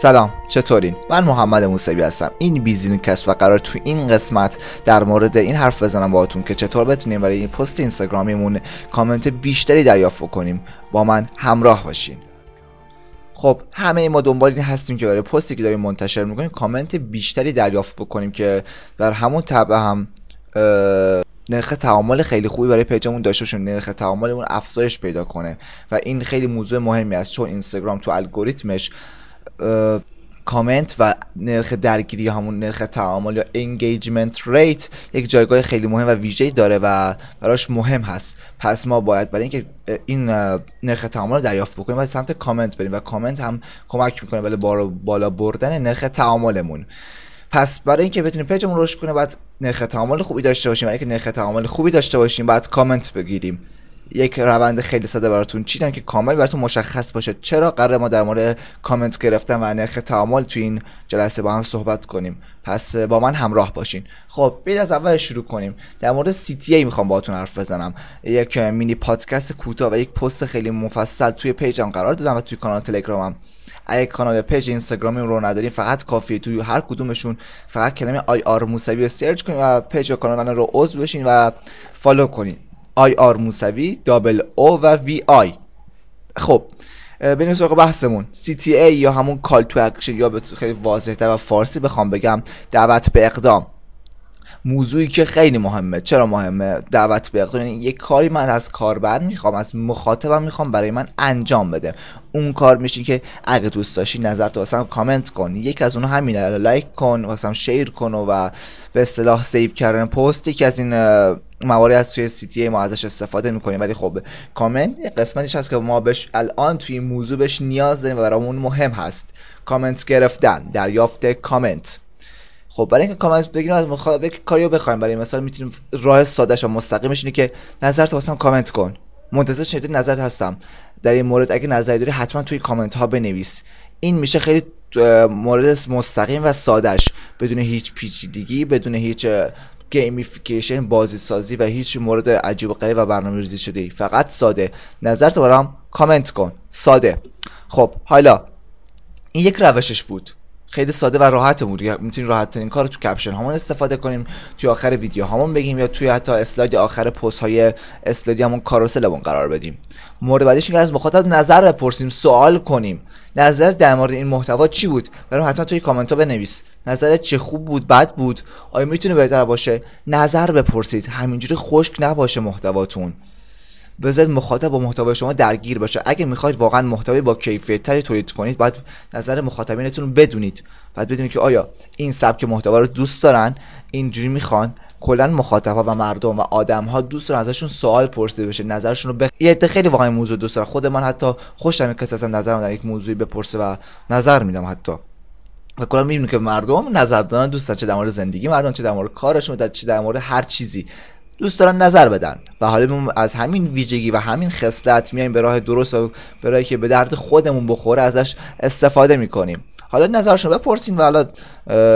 سلام چطورین؟ من محمد موسوی هستم. این بیزین کس و قرار تو این قسمت در مورد این حرف بزنم باهاتون که چطور بتونیم برای این پست اینستاگرامیمون کامنت بیشتری دریافت بکنیم. با من همراه باشین. خب همه ما دنبال این هستیم که برای پستی که داریم منتشر می‌کنیم کامنت بیشتری دریافت بکنیم که در همون طبع هم نرخ تعامل خیلی خوبی برای پیجمون داشته باشیم نرخ تعاملمون افزایش پیدا کنه. و این خیلی موضوع مهمی است چون اینستاگرام تو الگوریتمش کامنت و نرخ درگیری همون نرخ تعامل یا engagement rate یک جایگاه خیلی مهم و ویژه‌ای داره و براش مهم هست. پس ما باید برای اینکه این نرخ تعامل رو دریافت بکنیم باید سمت کامنت بریم و کامنت هم کمک می‌کنه برای بالا بردن نرخ تعاملمون. پس برای اینکه بتونیم پیجمون رشد کنه باید نرخ تعامل خوبی داشته باشیم. برای اینکه نرخ تعامل خوبی داشته باشیم باید کامنت بگیریم. یک روند خیلی ساده براتون چیدم که کامل براتون مشخص باشه. چرا قراره ما در مورد کامنت گرفتن و نرخ تعامل تو این جلسه با هم صحبت کنیم؟ پس با من همراه باشین. خب بیاید از اول شروع کنیم. در مورد CTA می‌خوام باهاتون حرف بزنم. یک مینی پادکست کوتاه و یک پست خیلی مفصل توی پیجم قرار دادم و توی کانال تلگرامم. اگه کانال پیج اینستاگرامی رو ندارین فقط کافیه توی هر کدومشون فقط کلمه آی آر موسوی رو سرچ کنین و پیج و کانال من رو عضو بشین و فالو کنین. آی آر موسوی double O و V I. خب بریم سراغ بحثمون. CTA یا همون call to action یا به خیلی واضحتر و فارسی بخوام بگم دعوت به اقدام. موضوعی که خیلی مهمه. چرا مهمه؟ دعوت به یعنی یک کاری من از کاربر می‌خوام از مخاطبم می‌خوام برای من انجام بده. اون کار میشه که اگه دوست داشتی نظر تو واسم کامنت کن. یک از اونها همینه. لایک کن واسم share کن و به اصطلاح save کردن پست. یکی از این موارد از توی CTA ما ازش استفاده می‌کنیم. ولی خب کامنت یه قسمتیش هست که ما بهش الان توی این موضوع بهش نیاز داریم و برامون مهم هست. کامنت گرفتن دریافت کامنت. خب برای اینکه کامنت بگیریم از مخاطب یک کاری بخوایم. برای مثال می‌تونیم راه سادهش و مستقیمش اینه که نظر تو واسم کامنت کن. منتظر شنیدن نظر هستم؟ در این مورد اگه نظری داری حتما توی کامنت ها بنویس. این میشه خیلی مورد مستقیم و سادهش. بدون هیچ پیچیدگی بدون هیچ gamification بازی سازی و هیچ مورد عجیب و غریب و برنامه ریزی شده فقط ساده. نظر تو برام کامنت کن. ساده. خب حالا این یک روشش بود. خیلی ساده و راحت بود می‌تونیم راحت ترین کار تو کپشن همون استفاده کنیم توی آخر ویدیو همون بگیم یا توی حتی اسلاید آخر پست های اسلایدی همون carousel مون قرار بدیم. مورد بعدیش که از مخاطب نظر بپرسیم سوال کنیم. نظر در مورد این محتوا چی بود؟ برام حتما توی کامنت ها بنویس. نظرت چه خوب بود بد بود؟ آیا می‌تونه بهتر باشه؟ نظر بپرسید. همینجوری خشک نباشه محتواتون. بذارید مخاطب با محتوای شما درگیر باشه. اگه می‌خواید واقعا محتوی با کیفیت تری تولید کنید باید نظر مخاطبینتون رو بدونید. باید بدونید که آیا این سبک محتوا رو دوست دارن اینجوری می‌خوان کلا مخاطبا و مردم و آدم ها دوست دارن ازشون سوال پرسیده بشه نظرشون رو بخ... یه عده خیلی واقعا موضوع دوست دارن. خود من حتی خوشم کسی ازم نظرم در یک موضوعی بپرسه و نظر میدم حتی. و کلا می‌بینیم که مردم نظر دارن دوست چه در مورد زندگی مردم چه در مورد کارشون چه در مورد هر چیزی. دوست دارن نظر بدن. و حالا ما از همین ویژگی و همین خصلت میایم به راه درست و به راهی که به درد خودمون بخوره ازش استفاده می‌کنیم. حالا نظرشون بپرسین و حالا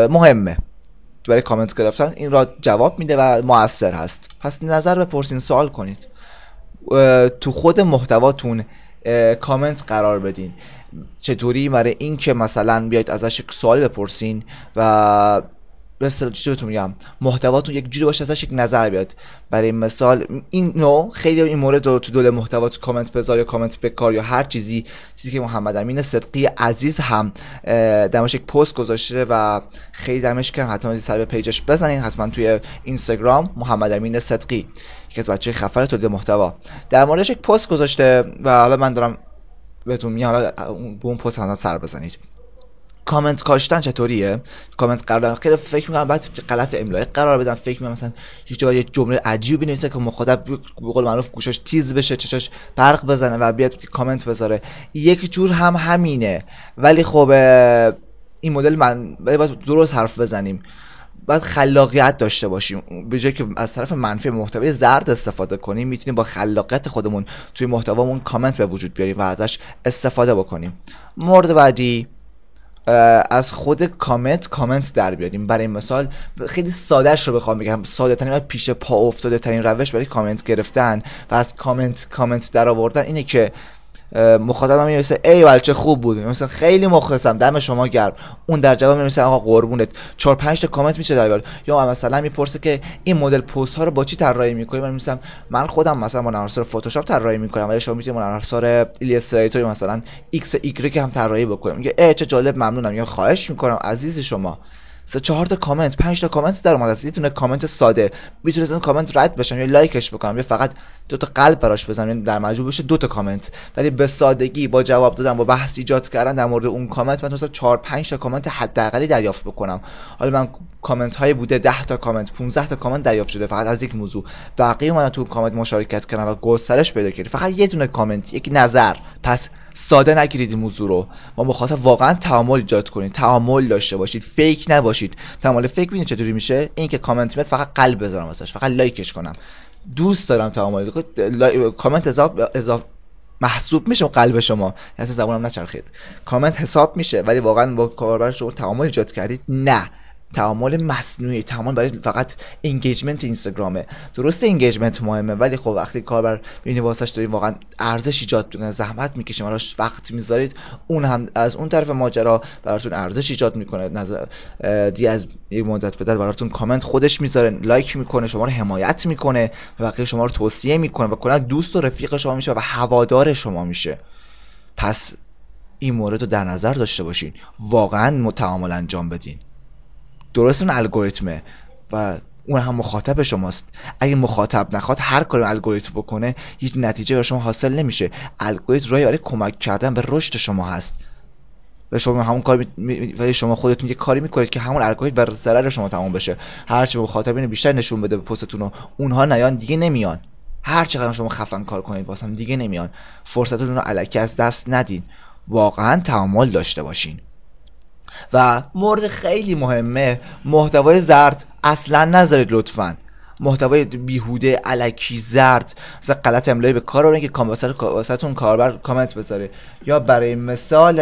مهمه. برای کامنت گرفتن این را جواب میده و موثر هست. پس نظر بپرسین سوال کنید. تو خود محتواتون کامنت قرار بدین. چطوری برای اینکه مثلا بیاید ازش سوال بپرسین و به بهتون میگم محتواتون یک جوری باشه ازش یک نظر بیاد. برای مثال این نوع خیلی این مورد رو تو دل محتوا تو کامنت بذار یا کامنت بکار یا هر چیزی چیزی که محمد امین صدقی عزیز هم دمش یک پست گذاشته و خیلی دمش کردم حتما سر به پیجش بزنین حتما توی اینستاگرام محمد امین صدقی یکی از بچه خفر تولید محتوا. در موردش یک پست گذاشته و حالا من دارم بهتون میگم حالا به اون پست حتما سر بزنید. کامنت کاشتن چطوریه؟ کامنت قرار خیلی فکر می‌کنم بعد غلط املایی قرار بدم فکر می‌کنم مثلا یه جایی یه جمله عجیبی بنویسه که مخاطب به قول معروف گوشش تیز بشه چشاش برق بزنه و بیاد کامنت بذاره. یک جور هم همینه. ولی خب این مدل من باید درست حرف بزنیم. باید خلاقیت داشته باشیم. به جای که از طرف منفی محتوای زرد استفاده کنیم می‌تونیم با خلاقیت خودمون توی محتوامون کامنت به وجود بیاریم و ازش استفاده بکنیم. مورد بعدی از خود کامنت کامنت در بیاریم. برای مثال خیلی سادهش رو بخوام بگم. ساده ترین و پیش پا افتاده ترین روش برای کامنت گرفتن و از کامنت کامنت در آوردن اینه که مخاطبم می‌رسه ای بچه خوب بود مثلا خیلی مخلصم دم شما گرم. اون در جواب می‌رسه آقا قربونت. 4 5 تا کامنت میشه در یا مثلا می‌پرسه که این مدل پست ها رو با چی طراحی می‌کنی؟ من میگم من خودم مثلا با نرم فتوشاپ طراحی می‌کنم. ولی شما می‌تونید با نرم افزار Illustrator مثلا ایکس ایگرگ هم طراحی بکنم میگه ای چه جالب ممنونم. میگم خواهش می‌کنم عزیز شما. سه چهار تا کامنت پنج تا کامنت در اومد. از یه کامنت ساده. می‌تونه اون کامنت رد بشم یا لایکش بکنم یا فقط دو تا قلب براش بزنم در مجموع بشه دو تا کامنت. ولی به سادگی با جواب دادن با بحث ایجاد کردن در مورد اون کامنت من مثلا 4 5 تا کامنت حداقلی دریافت بکنم. حالا من کامنت های بوده 10 تا کامنت 15 تا کامنت دریافت شده فقط از یک موضوع. بقیه اومدن تو کامنت مشارکت کردن و گسترش پیدا کردن. فقط یه دونه کامنت یک نظر. پس ساده نگیرید این موضوع رو. با مخاطب واقعا تعامل ایجاد کنید. تعامل داشته باشید. fake نباشید. تعامل fake ببینید چطوری میشه؟ این که کامنت میاد فقط قلب بذارم واسش. فقط لایکش کنم. دوست دارم تعامل. کامنت اضافه محسوب میشه قلب شما. یعنی زبانم نچرخید. کامنت حساب میشه ولی واقعا با کاربر شما تعامل ایجاد کردید؟ نه. تعامل مصنوعی تعامل برای فقط engagement اینستاگرامه. درست engagement مهمه ولی خب وقتی کاربر ببینی واسش دارید واقعا ارزش ایجاد می‌کنه زحمت می‌کشه براش وقت می‌ذارید اون هم از اون طرف ماجرا براتون ارزش ایجاد می‌کنه. نظر دی از یک مدت به براتون کامنت خودش می‌ذاره لایک می‌کنه شما رو حمایت می‌کنه و بقیه شما رو توصیه می‌کنه و کلا دوست و رفیق شما میشه و هوادار شما میشه. پس این مورد رو در نظر داشته باشین. واقعا تعامل انجام بدین. درست اون الگوریتمه و اون هم مخاطب شماست. اگه مخاطب نخواد هر کاری الگوریتم بکنه هیچ نتیجه به شما حاصل نمیشه. الگوریتم رای برای کمک کردن به رشد شما هست. و شما همون کار ولی شما خودتون یه کاری می‌کنید که همون الگوریتم بر ضرر شما تمام بشه. هر چی مخاطبین بیشتر نشون بده به پستتون اونها نیان دیگه نمیان. هر چقدر شما خفن کار کنید واسه دیگه نمیان. فرصتتون رو الکی از دست ندین. واقعا تعامل داشته باشین. و مورد خیلی مهمه محتوای زرد اصلا نذارید لطفا. محتوای بیهوده علکی زرد. مثلا غلط املایی به کار رو که واسهتون کاربر کامنت بذاره. یا برای مثال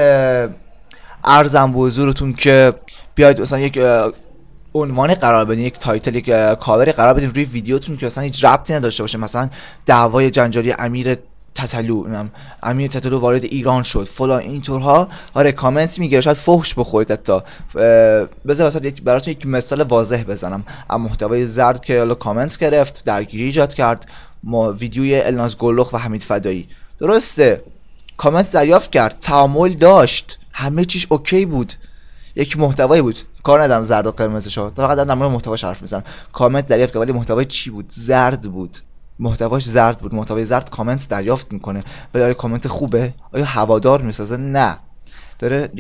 عرضم به حضورتون که بیاید مثلا یک عنوانی قرار بدین یک title یک کاوری قرار بدین روی ویدیوتون که مثلا هیچ ربطی نداشته باشه. مثلا دعوای جنجالی امیر تتلو امیر تتلو وارد ایران شد فلان اینطورها. آره کامنت می‌گیره شاید فحش بخورید حتی. بذار یک براتون یک مثال واضح بزنم. اما محتوای زرد که حالا کامنت گرفت درگیری ایجاد کرد ما ویدیوی الناز گلرخ و حمید فدایی. درسته کامنت دریافت کرد تعامل داشت. همه چیش OK بود. یک محتوایی بود. کار ندارم زرد و قرمز شد فقط در مورد محتواش حرف می‌زنم. کامنت دریافت کرد ولی محتوای چی بود؟ زرد بود. محتواش زرد بود. محتوای زرد کامنت دریافت می‌کنه. ولی آیا کامنت خوبه؟ آیا هوادار می‌سازه؟ نه. داره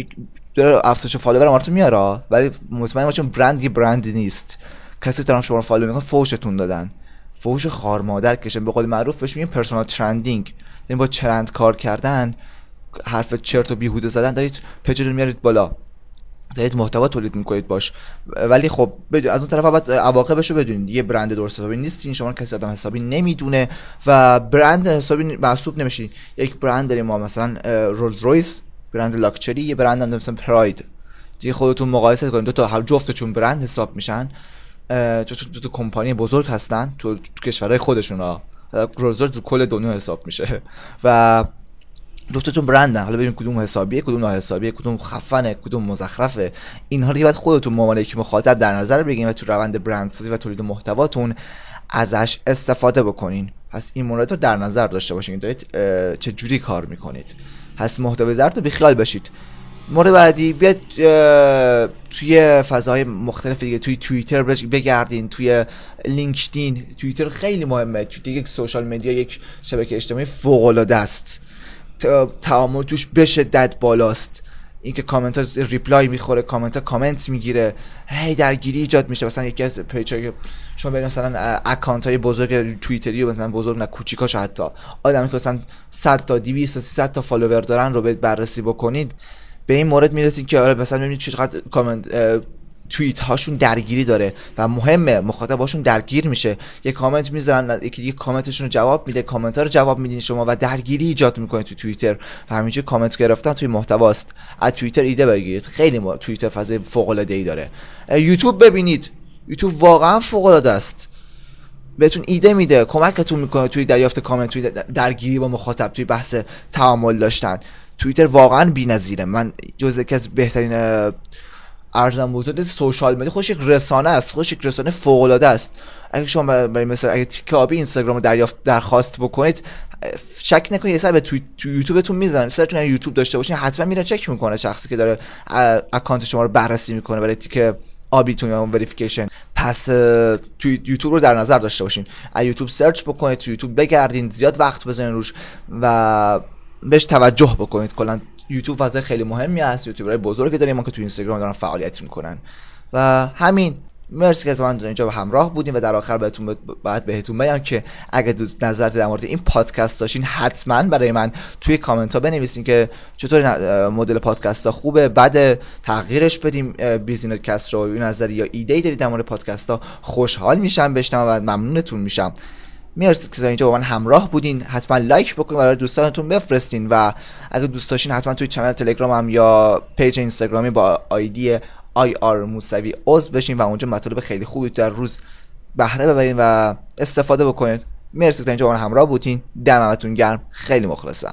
داره افزایش فالوورتو میاره ولی مطمئن باشم برند یه برند نیست. کسی دارن شما رو follow می‌کنن فوشتون دادن. فوش خار مادر کشن. به قول معروف بهش میگن personal چرندینگ یعنی با چرند کار کردن حرف چرت و بیهوده زدن دارید پیجتون میارید بالا. دارید محتوا تولید می‌کنید باش. ولی خب از اون طرف باید عواقبش رو بدونید. یه برند درست حسابی نیستین شما کسی آدم حسابی نمی‌دونه و برند حسابی محسوب نمیشین یک برند داریم ما مثلا رولز رویس برند لاکچری یه برند هم مثلا پراید دیگه خودتون مقایسه کنید. دو تا هر جفتشون برند حساب میشن. چون دو تا کمپانی بزرگ هستن تو, کشورهای خودشون ها رولز رویس تو کل دنیا حساب میشه. و جفتتون برندن. حالا ببینیم کدوم حسابیه کدوم ناحسابیه کدوم خفنه کدوم مزخرفه. اینها رو باید خودتون ممانه که مخاطب در نظر بگیرین و تو روند برندسازی و تولید محتواتون ازش استفاده بکنین. پس این مورد رو در نظر داشته باشین. دارید چه جوری کار می‌کنید. پس محتوای زرد رو بیخیال بشید مورد بعدی بیاد توی فضاهای مختلف دیگه توی توییتر بگردین توی لینکدین. توییتر خیلی مهمه. توی یک social media یک شبکه اجتماعی فوق العاده است. تعامل توش به شدت بالاست. اینکه کامنت ها reply می‌خوره کامنت ها کامنت می‌گیره هی درگیری ایجاد میشه. مثلا یکی از پیج شما برید مثلا اکانت های بزرگ توییتری مثلا بزرگ نه کوچیکاش حتی. آدمی که مثلا 100 تا 200 تا 300 تا فالوور دارن رو بررسی بکنید. به این مورد می‌رسید که آره مثلا ببینید چقدر کامنت توییت هاشون درگیری داره و مهمه مخاطباشون درگیر میشه. یه کامنت می‌ذارن یکی دیگه کامنتشون رو جواب میده کامنت ها رو جواب میدین شما و درگیری ایجاد می‌کنه تو توییتر. و همینجوری کامنت گرفتن توی محتواست. از توییتر ایده بگیرید. خیلی توییتر فضای فوق العاده ای داره یوتیوب ببینید. یوتیوب واقعا فوق العاده است بهتون ایده میده. کمکتون می‌کنه توی دریافت کامنت توی درگیری با مخاطب توی بحث تعامل داشتن. توییتر واقعا بی‌نظیره. من جز یکی از بهترین ارزم بزرگ social media خودش یک رسانه است. خودش یک رسانه فوق العاده است. اگه شما برای مثلا اگه تیک آبی اینستاگرام رو دریافت درخواست بکنید شک نکنید یه سر به تو, تو یوتیوبتون می‌زنه سرتون یوتیوب داشته باشین حتما میره چک می‌کنه شخصی که داره اکانت شما رو بررسی می‌کنه برای تیک آبیتون یا verification پس تو یوتیوب رو در نظر داشته باشین. از یوتیوب search بکنید تو یوتیوب بگردین زیاد وقت بزنین روش و بهش توجه بکنید. کلا یوتیوب فضای خیلی مهمی هست یوتیوبرای بزرگی داریم ما که تو اینستاگرام دارن فعالیت می‌کنن. و همین مرسی که من اینجا به همراه بودیم و در آخر بهتون بعد بهتون بگم که اگه نظر در مورد این پادکست داشتین حتما برای من توی کامنت ها بنویسین که چطور مدل پادکست ها خوبه. بعد تغییرش بدیم Business Cast رو نظری یا ایده ای دارید در مورد پادکست ها خوشحال میشم بشنم و ممنونتون میشم. مرسی که تا اینجا با من همراه بودین. حتما لایک بکنین برای دوستانتون بفرستین و اگه دوست داشتین حتما توی channel تلگرامم یا پیج اینستاگرامی با آیدی IR موسوی عضو بشین و اونجا مطالب خیلی خوبی در روز بهره ببرین و استفاده بکنید. مرسی که تا اینجا با من همراه بودین. دمتون گرم. خیلی مخلصم.